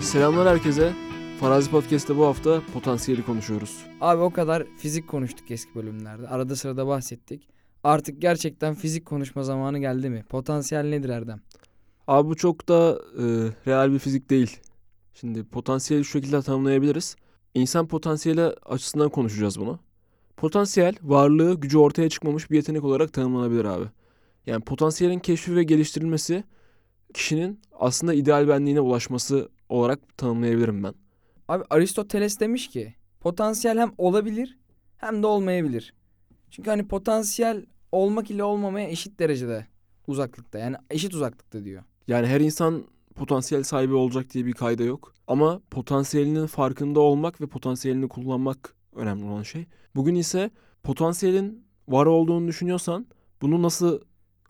Selamlar herkese. Farazi Podcast'te bu hafta potansiyeli konuşuyoruz. Abi o kadar fizik konuştuk eski bölümlerde. Arada sırada bahsettik. Artık gerçekten fizik konuşma zamanı geldi mi? Potansiyel nedir Erdem? Abi bu çok da e, real bir fizik değil. Şimdi potansiyeli şu şekilde tanımlayabiliriz. İnsan potansiyeli açısından konuşacağız bunu. Potansiyel, varlığı, gücü ortaya çıkmamış bir yetenek olarak tanımlanabilir abi. Yani potansiyelin keşfi ve geliştirilmesi kişinin aslında ideal benliğine ulaşması olarak tanımlayabilirim ben. Abi Aristoteles demiş ki potansiyel hem olabilir hem de olmayabilir. Çünkü hani potansiyel olmak ile olmamaya eşit derecede uzaklıkta. Yani eşit uzaklıkta diyor. Yani her insan potansiyel sahibi olacak diye bir kayda yok. Ama potansiyelinin farkında olmak ve potansiyelini kullanmak önemli olan şey. Bugün ise potansiyelin var olduğunu düşünüyorsan bunu nasıl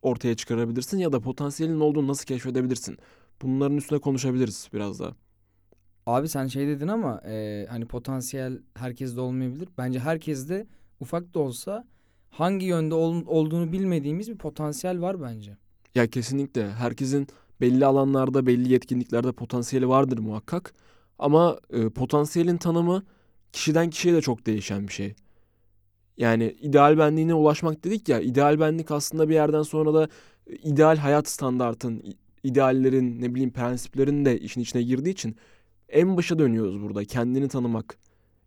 ortaya çıkarabilirsin ya da potansiyelin olduğunu nasıl keşfedebilirsin? Bunların üstüne konuşabiliriz biraz daha. Abi sen şey dedin ama e, hani potansiyel herkeste olmayabilir. Bence herkeste ufak da olsa hangi yönde ol- olduğunu bilmediğimiz bir potansiyel var bence. Ya kesinlikle herkesin belli alanlarda, belli yetkinliklerde potansiyeli vardır muhakkak. Ama e, potansiyelin tanımı kişiden kişiye de çok değişen bir şey. Yani ideal benliğine ulaşmak dedik ya, ideal benlik aslında bir yerden sonra da e, ideal hayat standartın, ideallerin, ne bileyim prensiplerin de işin içine girdiği için en başa dönüyoruz burada. Kendini tanımak.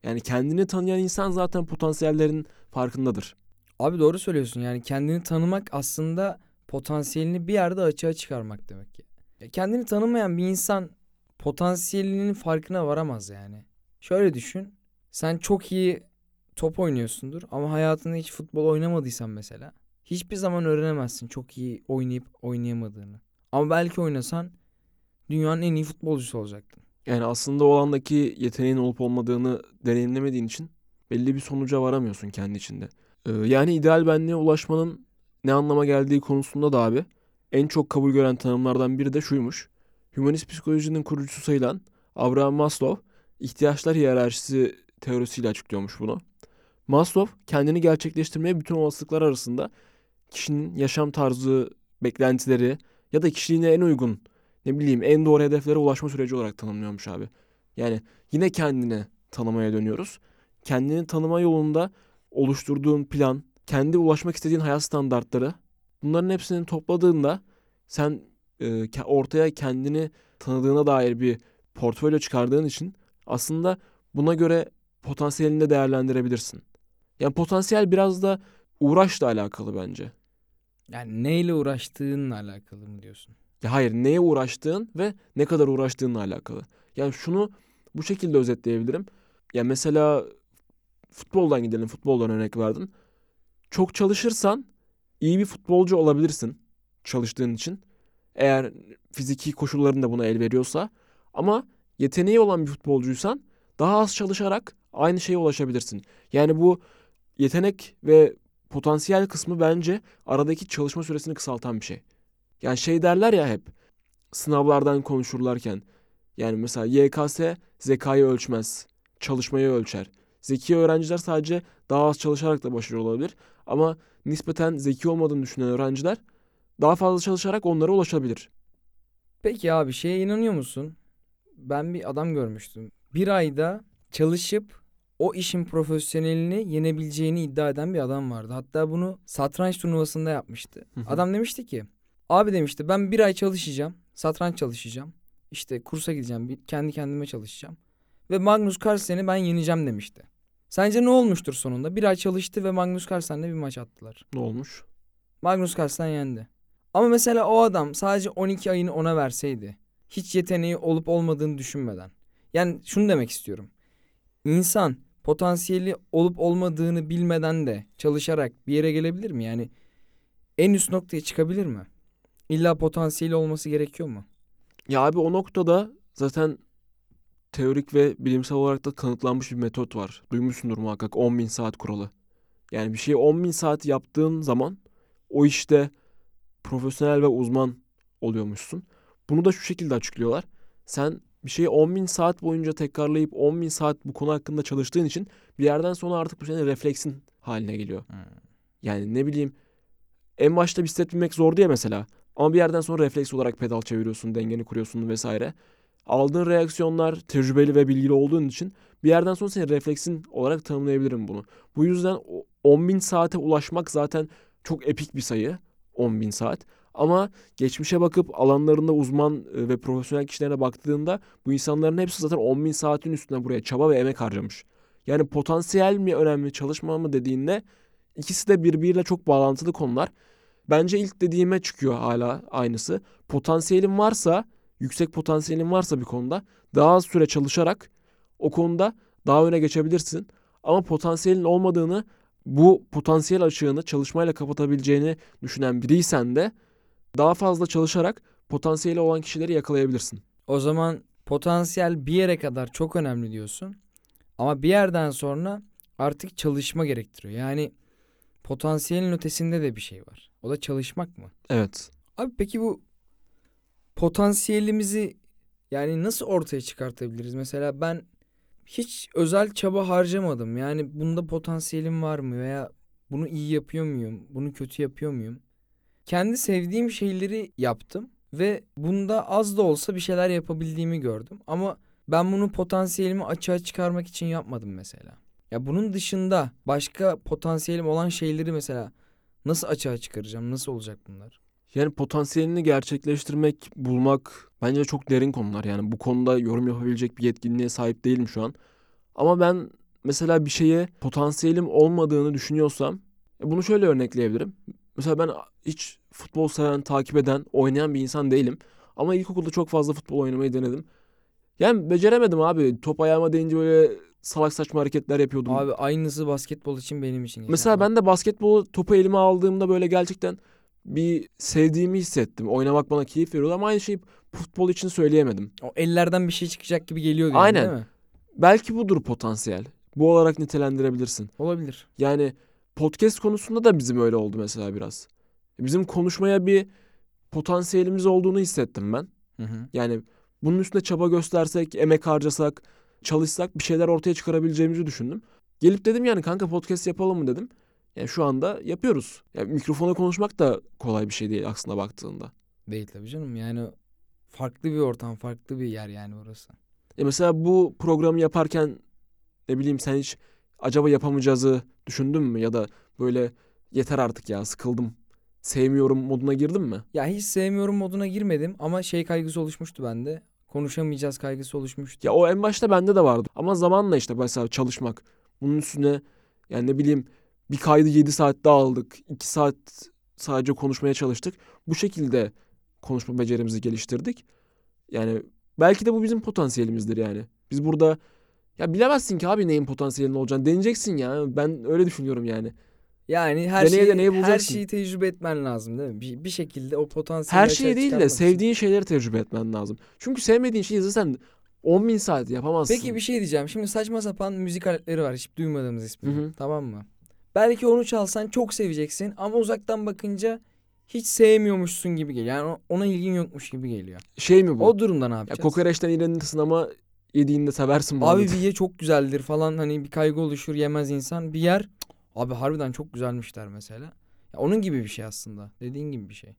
Yani kendini tanıyan insan zaten potansiyellerin farkındadır. Abi doğru söylüyorsun. Yani kendini tanımak aslında potansiyelini bir yerde açığa çıkarmak demek ki. Kendini tanımayan bir insan potansiyelinin farkına varamaz yani. Şöyle düşün. Sen çok iyi top oynuyorsundur ama hayatında hiç futbol oynamadıysan mesela hiçbir zaman öğrenemezsin çok iyi oynayıp oynayamadığını. Ama belki oynasan dünyanın en iyi futbolcusu olacaktın. Yani aslında o alandaki yeteneğin olup olmadığını deneyimlemediğin için belli bir sonuca varamıyorsun kendi içinde. Ee, yani ideal benliğe ulaşmanın ne anlama geldiği konusunda da abi en çok kabul gören tanımlardan biri de şuymuş. Hümanist psikolojinin kurucusu sayılan Abraham Maslow ihtiyaçlar hiyerarşisi teorisiyle açıklıyormuş bunu. Maslow kendini gerçekleştirmeye bütün olasılıklar arasında kişinin yaşam tarzı, beklentileri ya da kişiliğine en uygun ne bileyim en doğru hedeflere ulaşma süreci olarak tanımlıyormuş abi. Yani yine kendine tanımaya dönüyoruz. Kendini tanıma yolunda oluşturduğun plan, kendi ulaşmak istediğin hayat standartları bunların hepsini topladığında sen e, ortaya kendini tanıdığına dair bir portfolyo çıkardığın için aslında buna göre potansiyelini de değerlendirebilirsin. Yani potansiyel biraz da uğraşla alakalı bence. Yani neyle uğraştığınla alakalı mı diyorsun? Ya hayır neye uğraştığın ve ne kadar uğraştığınla alakalı. Yani şunu bu şekilde özetleyebilirim. Ya mesela futboldan gidelim. Futboldan örnek verdin. Çok çalışırsan iyi bir futbolcu olabilirsin çalıştığın için. Eğer fiziki koşulların da buna el veriyorsa. Ama yeteneği olan bir futbolcuysan daha az çalışarak aynı şeye ulaşabilirsin. Yani bu yetenek ve potansiyel kısmı bence aradaki çalışma süresini kısaltan bir şey. Yani şey derler ya hep sınavlardan konuşurlarken yani mesela YKS zekayı ölçmez, çalışmayı ölçer. Zeki öğrenciler sadece daha az çalışarak da başarılı olabilir ama nispeten zeki olmadığını düşünen öğrenciler daha fazla çalışarak onlara ulaşabilir. Peki abi şeye inanıyor musun? Ben bir adam görmüştüm. Bir ayda çalışıp o işin profesyonelini yenebileceğini iddia eden bir adam vardı. Hatta bunu satranç turnuvasında yapmıştı. Hı hı. Adam demişti ki abi demişti ben bir ay çalışacağım. Satranç çalışacağım. İşte kursa gideceğim. Kendi kendime çalışacağım. Ve Magnus Carlsen'i ben yeneceğim demişti. Sence ne olmuştur sonunda? Bir ay çalıştı ve Magnus Carlsen'le bir maç attılar. Ne olmuş? Magnus Carlsen yendi. Ama mesela o adam sadece 12 ayını ona verseydi. Hiç yeteneği olup olmadığını düşünmeden. Yani şunu demek istiyorum. İnsan potansiyeli olup olmadığını bilmeden de çalışarak bir yere gelebilir mi? Yani en üst noktaya çıkabilir mi? İlla potansiyeli olması gerekiyor mu? Ya abi o noktada zaten teorik ve bilimsel olarak da kanıtlanmış bir metot var. Duymuşsundur muhakkak 10.000 saat kuralı. Yani bir şeyi 10.000 saat yaptığın zaman o işte profesyonel ve uzman oluyormuşsun. Bunu da şu şekilde açıklıyorlar. Sen bir şeyi 10.000 saat boyunca tekrarlayıp 10.000 saat bu konu hakkında çalıştığın için bir yerden sonra artık bu senin refleksin haline geliyor. Yani ne bileyim en başta bisiklet binmek zor diye mesela. Ama bir yerden sonra refleks olarak pedal çeviriyorsun, dengeni kuruyorsun vesaire. aldığın reaksiyonlar tecrübeli ve bilgili olduğun için bir yerden sonra senin refleksin olarak tanımlayabilirim bunu. Bu yüzden 10.000 saate ulaşmak zaten çok epik bir sayı. 10.000 saat. Ama geçmişe bakıp alanlarında uzman e, ve profesyonel kişilerine baktığında bu insanların hepsi zaten 10.000 saatin üstüne buraya çaba ve emek harcamış. Yani potansiyel mi önemli, çalışma mı dediğinde ikisi de birbiriyle çok bağlantılı konular. Bence ilk dediğime çıkıyor hala aynısı. Potansiyelin varsa, yüksek potansiyelin varsa bir konuda daha az süre çalışarak o konuda daha öne geçebilirsin. Ama potansiyelin olmadığını, bu potansiyel açığını çalışmayla kapatabileceğini düşünen biriysen de daha fazla çalışarak potansiyeli olan kişileri yakalayabilirsin. O zaman potansiyel bir yere kadar çok önemli diyorsun. Ama bir yerden sonra artık çalışma gerektiriyor. Yani potansiyelin ötesinde de bir şey var. O da çalışmak mı? Evet. Abi peki bu potansiyelimizi yani nasıl ortaya çıkartabiliriz? Mesela ben hiç özel çaba harcamadım. Yani bunda potansiyelim var mı veya bunu iyi yapıyor muyum? Bunu kötü yapıyor muyum? Kendi sevdiğim şeyleri yaptım ve bunda az da olsa bir şeyler yapabildiğimi gördüm. Ama ben bunu potansiyelimi açığa çıkarmak için yapmadım mesela. Ya bunun dışında başka potansiyelim olan şeyleri mesela nasıl açığa çıkaracağım? Nasıl olacak bunlar? Yani potansiyelini gerçekleştirmek, bulmak bence çok derin konular. Yani bu konuda yorum yapabilecek bir yetkinliğe sahip değilim şu an. Ama ben mesela bir şeye potansiyelim olmadığını düşünüyorsam bunu şöyle örnekleyebilirim. Mesela ben hiç futbol seven, takip eden, oynayan bir insan değilim. Ama ilkokulda çok fazla futbol oynamayı denedim. Yani beceremedim abi. Top ayağıma değince böyle salak saçma hareketler yapıyordum. Abi aynısı basketbol için benim için. Mesela geçerli. ben de basketbolu topu elime aldığımda böyle gerçekten bir sevdiğimi hissettim. Oynamak bana keyif veriyordu ama aynı şeyi futbol için söyleyemedim. o ellerden bir şey çıkacak gibi geliyor yani, Aynen. değil mi? Belki budur potansiyel. Bu olarak nitelendirebilirsin. Olabilir. Yani podcast konusunda da bizim öyle oldu mesela biraz. Bizim konuşmaya bir potansiyelimiz olduğunu hissettim ben. Hı hı. Yani bunun üstüne çaba göstersek, emek harcasak, çalışsak bir şeyler ortaya çıkarabileceğimizi düşündüm. Gelip dedim yani kanka podcast yapalım mı dedim. Yani şu anda yapıyoruz. Yani mikrofona konuşmak da kolay bir şey değil aslında baktığında. Değil tabii canım. Yani farklı bir ortam, farklı bir yer yani orası. E mesela bu programı yaparken ne bileyim sen hiç acaba yapamayacağızı düşündün mü? Ya da böyle yeter artık ya sıkıldım, sevmiyorum moduna girdin mi? Ya hiç sevmiyorum moduna girmedim ama şey kaygısı oluşmuştu bende. Konuşamayacağız kaygısı oluşmuştu. Ya o en başta bende de vardı. Ama zamanla işte mesela çalışmak. Bunun üstüne yani ne bileyim bir kaydı 7 saat daha aldık. 2 saat sadece konuşmaya çalıştık. Bu şekilde konuşma becerimizi geliştirdik. Yani belki de bu bizim potansiyelimizdir yani. Biz burada ya bilemezsin ki abi neyin potansiyelinin olacağını. Deneyeceksin ya. Ben öyle düşünüyorum yani. Yani her Deneye şeyi, deneye her bulacaksın. şeyi tecrübe etmen lazım değil mi? Bir, bir şekilde o potansiyeli Her açığa şeyi değil de çıkarmak için. sevdiğin şeyleri tecrübe etmen lazım. Çünkü sevmediğin şeyi zaten 10 bin saat yapamazsın. Peki bir şey diyeceğim. Şimdi saçma sapan müzik aletleri var. Hiç duymadığımız ismi. Hı hı. Tamam mı? Belki onu çalsan çok seveceksin ama uzaktan bakınca hiç sevmiyormuşsun gibi geliyor. Yani ona ilgin yokmuş gibi geliyor. Şey mi bu? O durumda ne ya yapacağız? kokoreçten iğrenirsin ama yediğinde seversin bu Abi arada. bir ye çok güzeldir falan hani bir kaygı oluşur yemez insan. Bir yer "Cık, abi harbiden çok güzelmişler mesela. Ya onun gibi bir şey aslında. Dediğin gibi bir şey.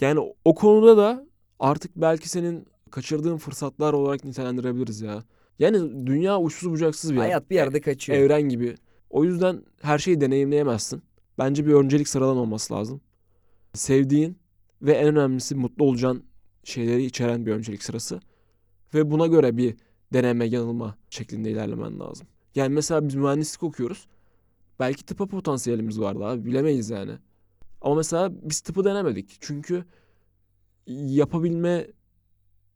Yani o- o konuda da artık belki senin kaçırdığın fırsatlar olarak nitelendirebiliriz ya. Yani dünya uçsuz bucaksız bir yer. Hayat bir yerde kaçıyor. Evren gibi. O yüzden her şeyi deneyimleyemezsin. Bence bir öncelik sıradan olması lazım. Sevdiğin ve en önemlisi mutlu olacağın şeyleri içeren bir öncelik sırası. Ve buna göre bir deneme yanılma şeklinde ilerlemen lazım. Yani mesela biz mühendislik okuyoruz. Belki tıpa potansiyelimiz vardı abi bilemeyiz yani. Ama mesela biz tıpı denemedik. Çünkü yapabilme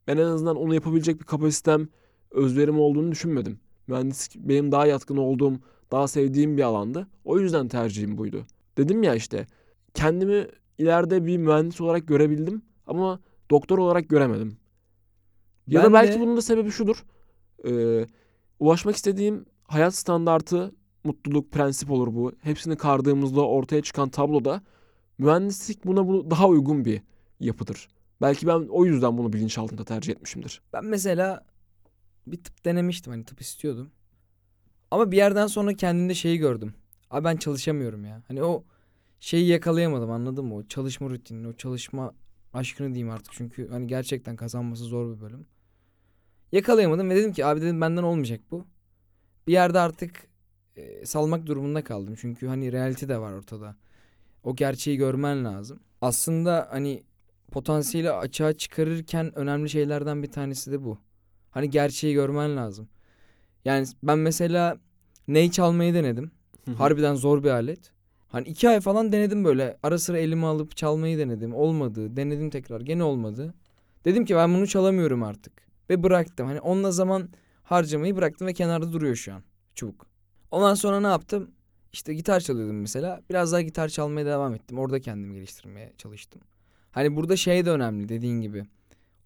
ben en azından onu yapabilecek bir kapasitem, özverim olduğunu düşünmedim. Mühendislik benim daha yatkın olduğum, daha sevdiğim bir alandı. O yüzden tercihim buydu. Dedim ya işte kendimi ileride bir mühendis olarak görebildim ama doktor olarak göremedim. Ya Ben da belki de- bunun da sebebi şudur. Ee, ulaşmak istediğim hayat standartı, mutluluk, prensip olur bu. Hepsini kardığımızda ortaya çıkan tabloda mühendislik buna bu daha uygun bir yapıdır. Belki ben o yüzden bunu bilinçaltında tercih etmişimdir. Ben mesela bir tıp denemiştim hani tıp istiyordum. Ama bir yerden sonra kendimde şeyi gördüm. Abi ben çalışamıyorum ya. Hani o şeyi yakalayamadım anladın mı? O çalışma rutinini, o çalışma aşkını diyeyim artık. Çünkü hani gerçekten kazanması zor bir bölüm. Yakalayamadım ve dedim ki abi dedim benden olmayacak bu. Bir yerde artık e, salmak durumunda kaldım. Çünkü hani realite de var ortada. O gerçeği görmen lazım. Aslında hani potansiyeli açığa çıkarırken önemli şeylerden bir tanesi de bu. Hani gerçeği görmen lazım. Yani ben mesela ney çalmayı denedim. Harbiden zor bir alet. Hani iki ay falan denedim böyle. Ara sıra elime alıp çalmayı denedim. Olmadı. Denedim tekrar. Gene olmadı. Dedim ki ben bunu çalamıyorum artık. Ve bıraktım. Hani onunla zaman harcamayı bıraktım ve kenarda duruyor şu an çubuk. Ondan sonra ne yaptım? İşte gitar çalıyordum mesela. Biraz daha gitar çalmaya devam ettim. Orada kendimi geliştirmeye çalıştım. Hani burada şey de önemli dediğin gibi.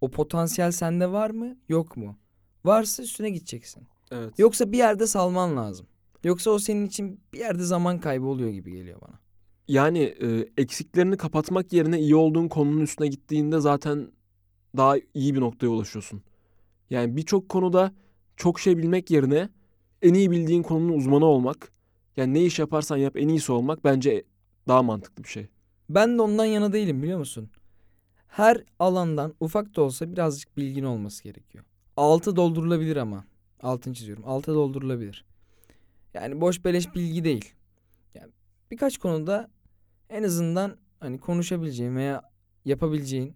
O potansiyel sende var mı yok mu? Varsa üstüne gideceksin. Evet. Yoksa bir yerde salman lazım. Yoksa o senin için bir yerde zaman kaybı oluyor gibi geliyor bana. Yani e, eksiklerini kapatmak yerine iyi olduğun konunun üstüne gittiğinde zaten daha iyi bir noktaya ulaşıyorsun. Yani birçok konuda çok şey bilmek yerine en iyi bildiğin konunun uzmanı olmak, yani ne iş yaparsan yap en iyisi olmak bence daha mantıklı bir şey. Ben de ondan yana değilim biliyor musun? Her alandan ufak da olsa birazcık bilgin olması gerekiyor. Altı doldurulabilir ama. Altını çiziyorum. Altı doldurulabilir. Yani boş beleş bilgi değil. Yani birkaç konuda en azından hani konuşabileceğin veya yapabileceğin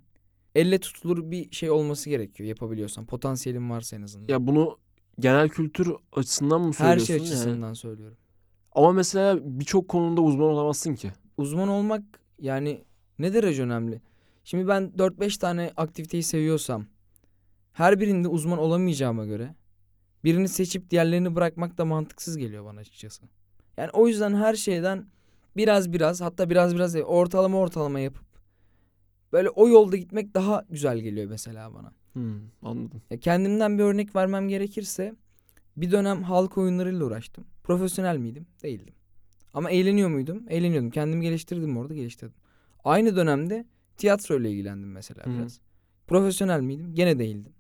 elle tutulur bir şey olması gerekiyor yapabiliyorsan. Potansiyelin varsa en azından. Ya bunu genel kültür açısından mı Her söylüyorsun? şey yani? açısından söylüyorum. Ama mesela birçok konuda uzman olamazsın ki. uzman olmak yani ne derece önemli? Şimdi ben 4-5 tane aktiviteyi seviyorsam her birinde uzman olamayacağıma göre birini seçip diğerlerini bırakmak da mantıksız geliyor bana açıkçası. Yani o yüzden her şeyden biraz biraz hatta biraz biraz ortalama ortalama yapıp böyle o yolda gitmek daha güzel geliyor mesela bana. Hmm, anladım. Ya kendimden bir örnek vermem gerekirse bir dönem halk oyunlarıyla uğraştım. Profesyonel miydim? Değildim. Ama eğleniyor muydum? Eğleniyordum. Kendimi geliştirdim orada geliştirdim. Aynı dönemde tiyatro ile ilgilendim mesela hı. biraz. Profesyonel miydim? Gene değildim.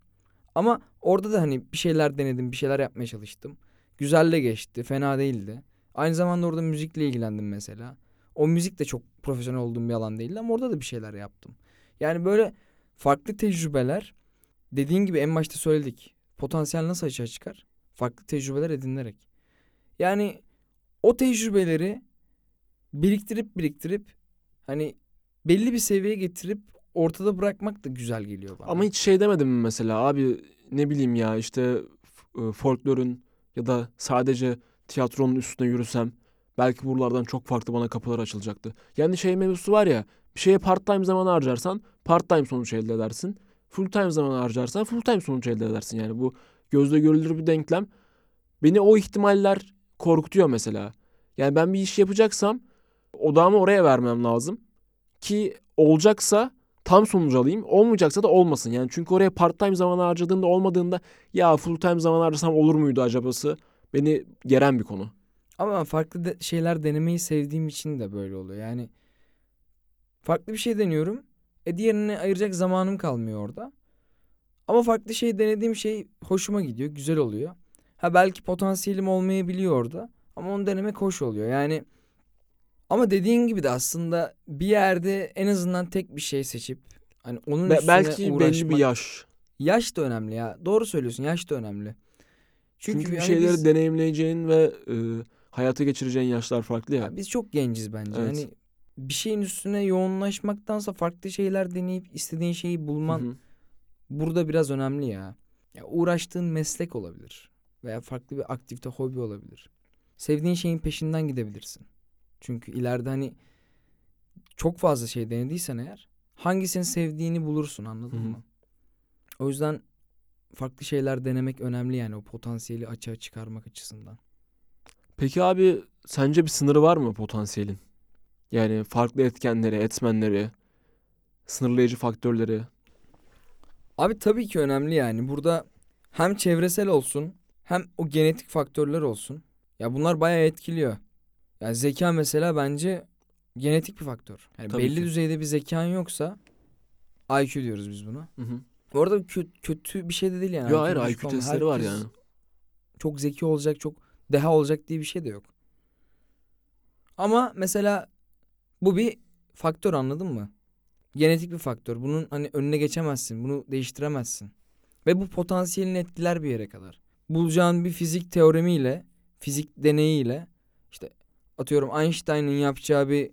Ama orada da hani bir şeyler denedim, bir şeyler yapmaya çalıştım. Güzel de geçti, fena değildi. Aynı zamanda orada müzikle ilgilendim mesela. O müzik de çok profesyonel olduğum bir alan değildi ama orada da bir şeyler yaptım. Yani böyle farklı tecrübeler dediğin gibi en başta söyledik. Potansiyel nasıl açığa çıkar? Farklı tecrübeler edinilerek. Yani o tecrübeleri biriktirip biriktirip hani belli bir seviyeye getirip ortada bırakmak da güzel geliyor bana. Ama hiç şey demedim mi mesela abi ne bileyim ya işte e, folklorun ya da sadece tiyatronun üstüne yürüsem belki buralardan çok farklı bana kapılar açılacaktı. Yani şey mevzusu var ya bir şeye part time zaman harcarsan part time sonuç elde edersin. Full time zaman harcarsan full time sonuç elde edersin. Yani bu gözle görülür bir denklem. Beni o ihtimaller korkutuyor mesela. Yani ben bir iş yapacaksam odağımı oraya vermem lazım. Ki olacaksa tam sonucu alayım. Olmayacaksa da olmasın. Yani çünkü oraya part time zaman harcadığımda olmadığında ya full time zaman harcasam olur muydu acabası beni geren bir konu. Ama farklı de- şeyler denemeyi sevdiğim için de böyle oluyor. Yani farklı bir şey deniyorum. E diğerine ayıracak zamanım kalmıyor orada. Ama farklı şey denediğim şey hoşuma gidiyor, güzel oluyor. Ha belki potansiyelim olmayabiliyor orada. Ama onu denemek hoş oluyor. Yani ama dediğin gibi de aslında bir yerde en azından tek bir şey seçip hani onun Be- üstüne belki belli uğraşmak. bir yaş. Yaş da önemli ya. Doğru söylüyorsun. Yaş da önemli. Çünkü, Çünkü, bir hani şeyleri biz- deneyimleyeceğin ve e, hayata geçireceğin yaşlar farklı ya. Ya biz çok genciz bence. Evet. Hani bir şeyin üstüne yoğunlaşmaktansa farklı şeyler deneyip istediğin şeyi bulman Hı hı. burada biraz önemli ya. Ya uğraştığın meslek olabilir veya farklı bir aktivite, hobi olabilir. Sevdiğin şeyin peşinden gidebilirsin. Çünkü ileride hani çok fazla şey denediysen eğer hangisini sevdiğini bulursun anladın Hı hı. mı? O yüzden farklı şeyler denemek önemli yani o potansiyeli açığa çıkarmak açısından. Peki abi sence bir sınırı var mı potansiyelin? Yani farklı etkenleri, etmenleri, sınırlayıcı faktörleri. Abi tabii ki önemli yani. Burada hem çevresel olsun hem o genetik faktörler olsun. Ya bunlar bayağı etkiliyor. Yani zeka mesela bence genetik bir faktör. Yani Tabii belli ki. düzeyde bir zekan yoksa IQ diyoruz biz buna. Hı hı. Bu arada kö- kötü bir şey de değil yani. Yo hayır IQ testleri var yani. Çok zeki olacak, çok deha olacak diye bir şey de yok. Ama mesela bu bir faktör anladın mı? Genetik bir faktör. Bunun hani önüne geçemezsin. Bunu değiştiremezsin. Ve bu potansiyelini etkiler bir yere kadar. Bulacağın bir fizik teoremiyle, fizik deneyiyle işte atıyorum Einstein'ın yapacağı bir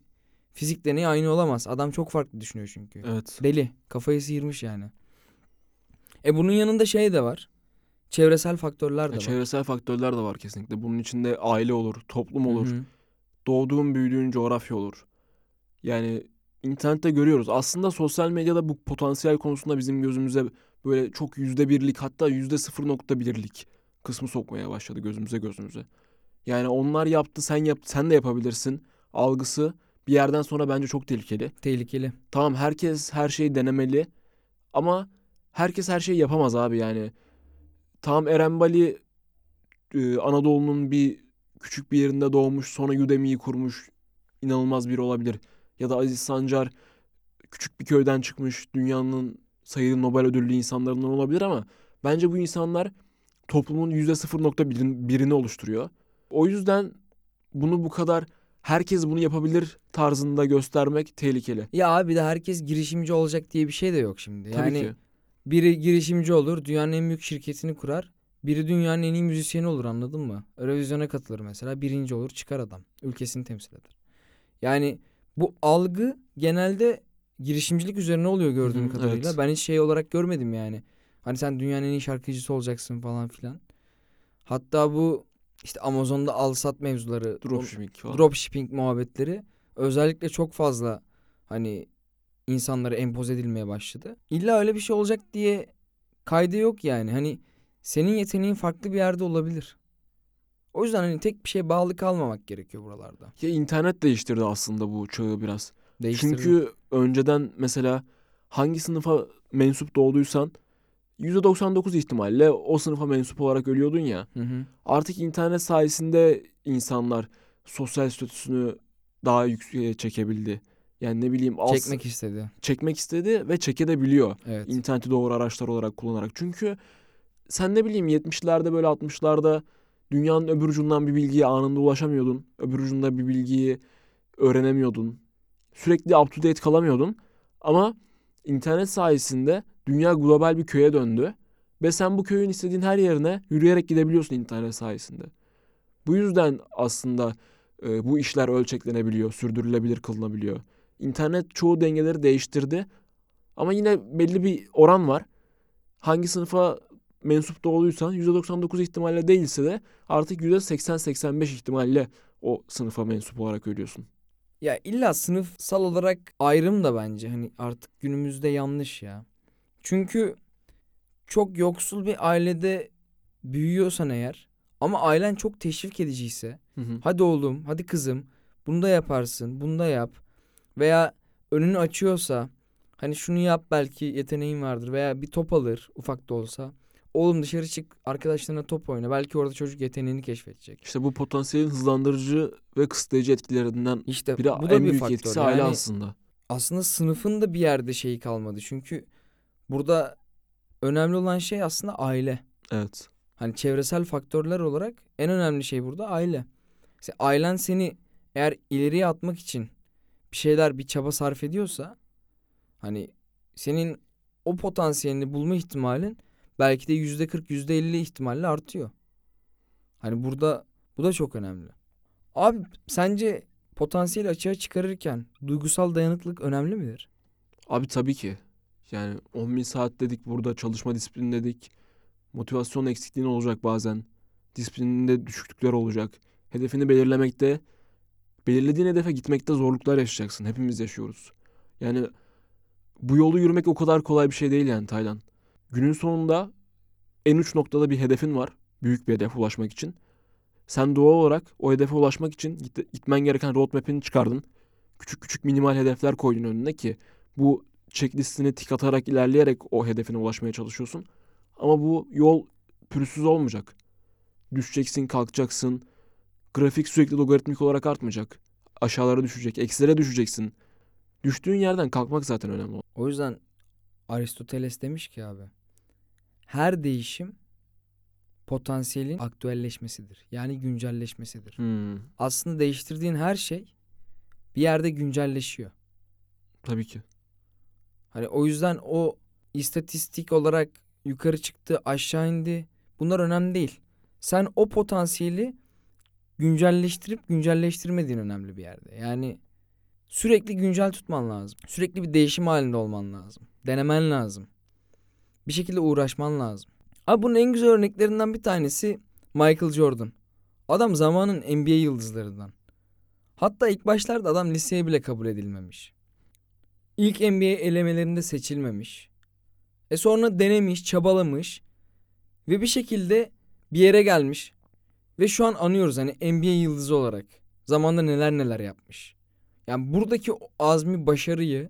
fizik deneyi aynı olamaz. Adam çok farklı düşünüyor çünkü. Evet. Deli. Kafayı sıyırmış yani. E bunun yanında şey de var. Çevresel faktörler de Ya var. çevresel faktörler de var kesinlikle. Bunun içinde aile olur, toplum olur, Hı hı. doğduğun büyüdüğün coğrafya olur. Yani internette görüyoruz. Aslında sosyal medyada bu potansiyel konusunda bizim gözümüze böyle çok yüzde birlik hatta yüzde sıfır nokta birlik kısmı sokmaya başladı gözümüze gözümüze. Yani onlar yaptı sen yap sen de yapabilirsin algısı bir yerden sonra bence çok tehlikeli. Tehlikeli. Tamam herkes her şeyi denemeli ama herkes her şeyi yapamaz abi yani. Tamam Eren Bali e, Anadolu'nun bir küçük bir yerinde doğmuş sonra Udemy'yi kurmuş inanılmaz biri olabilir. Ya da Aziz Sancar küçük bir köyden çıkmış dünyanın sayılı Nobel ödüllü insanlarından olabilir ama bence bu insanlar toplumun %0.1'ini oluşturuyor. O yüzden bunu bu kadar herkes bunu yapabilir tarzında göstermek tehlikeli. Ya abi de herkes girişimci olacak diye bir şey de yok şimdi. Tabii Yani ki. biri girişimci olur, dünyanın en büyük şirketini kurar. Biri dünyanın en iyi müzisyeni olur anladın mı? Eurovision'a katılır mesela. Birinci olur çıkar adam. Ülkesini temsil eder. Yani bu algı genelde girişimcilik üzerine oluyor gördüğüm Hı kadarıyla. evet. Ben hiç şey olarak görmedim yani. Hani sen dünyanın en iyi şarkıcısı olacaksın falan filan. Hatta bu işte Amazon'da al sat mevzuları. Dropshipping dropshipping muhabbetleri özellikle çok fazla hani insanlara empoze edilmeye başladı. İlla öyle bir şey olacak diye kaydı yok yani. Hani senin yeteneğin farklı bir yerde olabilir. O yüzden hani tek bir şeye bağlı kalmamak gerekiyor buralarda. Ya internet değiştirdi aslında bu çağı biraz. Değiştirdi. Çünkü önceden mesela hangi sınıfa mensup doğduysan %99 ihtimalle o sınıfa mensup olarak ölüyordun ya. Hı hı. Artık internet sayesinde insanlar sosyal statüsünü daha yükseğe çekebildi. Yani ne bileyim az Çekmek istedi. çekmek istedi ve çekebiliyor. Evet. İnterneti doğru araçlar olarak kullanarak. Çünkü sen ne bileyim 70'lerde böyle 60'larda dünyanın öbür ucundan bir bilgiye anında ulaşamıyordun. Öbür ucunda bir bilgiyi öğrenemiyordun. Sürekli up to date kalamıyordun. Ama internet sayesinde dünya global bir köye döndü. Ve sen bu köyün istediğin her yerine yürüyerek gidebiliyorsun internet sayesinde. Bu yüzden aslında e, bu işler ölçeklenebiliyor, sürdürülebilir kılınabiliyor. İnternet çoğu dengeleri değiştirdi. Ama yine belli bir oran var. Hangi sınıfa mensup doğduysan %99 ihtimalle değilse de artık %80-85 ihtimalle o sınıfa mensup olarak ölüyorsun. Ya illa sınıfsal olarak ayrım da bence hani artık günümüzde yanlış ya. Çünkü çok yoksul bir ailede büyüyorsan eğer ama ailen çok teşvik ediciyse Hı hı. hadi oğlum hadi kızım bunu da yaparsın bunu da yap veya önünü açıyorsa hani şunu yap belki yeteneğin vardır veya bir top alır ufak da olsa oğlum dışarı çık arkadaşlarına top oyna belki orada çocuk yeteneğini keşfedecek. İşte bu potansiyelin hızlandırıcı ve kısıtlayıcı etkilerinden İşte biri bu da en bir büyük faktör. etkisi aile Yani aslında. aslında sınıfın da bir yerde şeyi kalmadı. Çünkü burada önemli olan şey aslında aile. Evet. Hani çevresel faktörler olarak en önemli şey burada aile. Mesela ailen seni eğer ileriye atmak için bir şeyler bir çaba sarf ediyorsa hani senin o potansiyelini bulma ihtimalin belki de yüzde kırk yüzde elli ihtimalle artıyor. Hani burada bu da çok önemli. Abi sence potansiyeli açığa çıkarırken duygusal dayanıklık önemli midir? Abi tabii ki. Yani 10 bin saat dedik burada çalışma disiplini dedik. Motivasyon eksikliğin olacak bazen. Disiplininde düşüklükler olacak. Hedefini belirlemekte, belirlediğin hedefe gitmekte zorluklar yaşayacaksın. Hepimiz yaşıyoruz. Yani bu yolu yürümek o kadar kolay bir şey değil yani Taylan. Günün sonunda en uç noktada bir hedefin var. Büyük bir hedef ulaşmak için. Sen doğal olarak o hedefe ulaşmak için git- gitmen gereken roadmap'ini çıkardın. Küçük küçük minimal hedefler koydun önüne ki bu checklistini tik atarak ilerleyerek o hedefine ulaşmaya çalışıyorsun. Ama bu yol pürüzsüz olmayacak. Düşeceksin, kalkacaksın. Grafik sürekli logaritmik olarak artmayacak. Aşağılara düşecek, eksilere düşeceksin. Düştüğün yerden kalkmak zaten önemli. O yüzden Aristoteles demiş ki abi her değişim potansiyelin aktüelleşmesidir. Yani güncelleşmesidir. Hmm, Aslında değiştirdiğin her şey bir yerde güncelleşiyor. tabii ki. Hani o yüzden o istatistik olarak yukarı çıktı, aşağı indi. Bunlar önemli değil. Sen o potansiyeli güncelleştirip güncelleştirmediğin önemli bir yerde. Yani sürekli güncel tutman lazım. Sürekli bir değişim halinde olman lazım. Denemen lazım. Bir şekilde uğraşman lazım. Abi bunun en güzel örneklerinden bir tanesi Michael Jordan. Adam zamanın NBA yıldızlarından. Hatta ilk başlarda adam liseye bile kabul edilmemiş. İlk NBA elemelerinde seçilmemiş. E sonra denemiş, çabalamış ve bir şekilde bir yere gelmiş. Ve şu an anıyoruz hani NBA yıldızı olarak. Zamanda neler neler yapmış. Yani buradaki o azmi başarıyı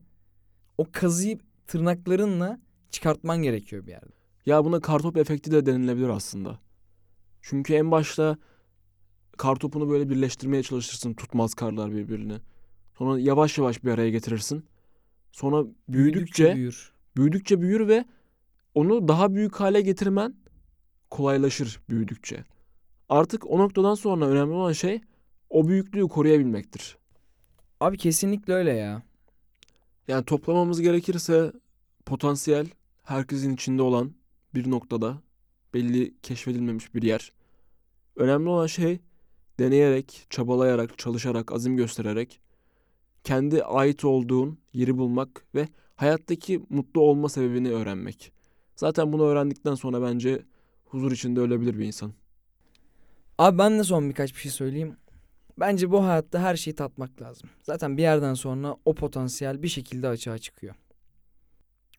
o kazıyı tırnaklarınla çıkartman gerekiyor bir yerde. Ya buna kartop efekti de denilebilir aslında. Çünkü en başta kartopunu böyle birleştirmeye çalışırsın tutmaz karlar birbirini. Sonra yavaş yavaş bir araya getirirsin. Sonra büyüdükçe büyür. büyüdükçe büyür ve onu daha büyük hale getirmen kolaylaşır büyüdükçe. Artık o noktadan sonra önemli olan şey o büyüklüğü koruyabilmektir. Abi kesinlikle öyle ya. Yani toplamamız gerekirse potansiyel herkesin içinde olan bir noktada belli keşfedilmemiş bir yer. Önemli olan şey deneyerek, çabalayarak, çalışarak, azim göstererek kendi ait olduğun yeri bulmak ve hayattaki mutlu olma sebebini öğrenmek. Zaten bunu öğrendikten sonra bence huzur içinde ölebilir bir insan. Abi ben de son birkaç bir şey söyleyeyim. Bence bu hayatta her şeyi tatmak lazım. Zaten bir yerden sonra o potansiyel bir şekilde açığa çıkıyor.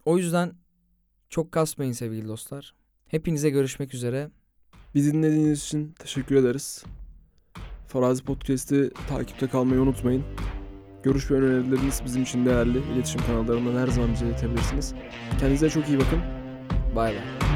O yüzden çok kasmayın sevgili dostlar. Hepinize görüşmek üzere. Bizi dinlediğiniz için teşekkür ederiz. Farazi Podcast'i takipte kalmayı unutmayın. Görüş ve önerileriniz bizim için değerli. İletişim kanallarından her zaman bize iletebilirsiniz. Kendinize çok iyi bakın. Bay bay.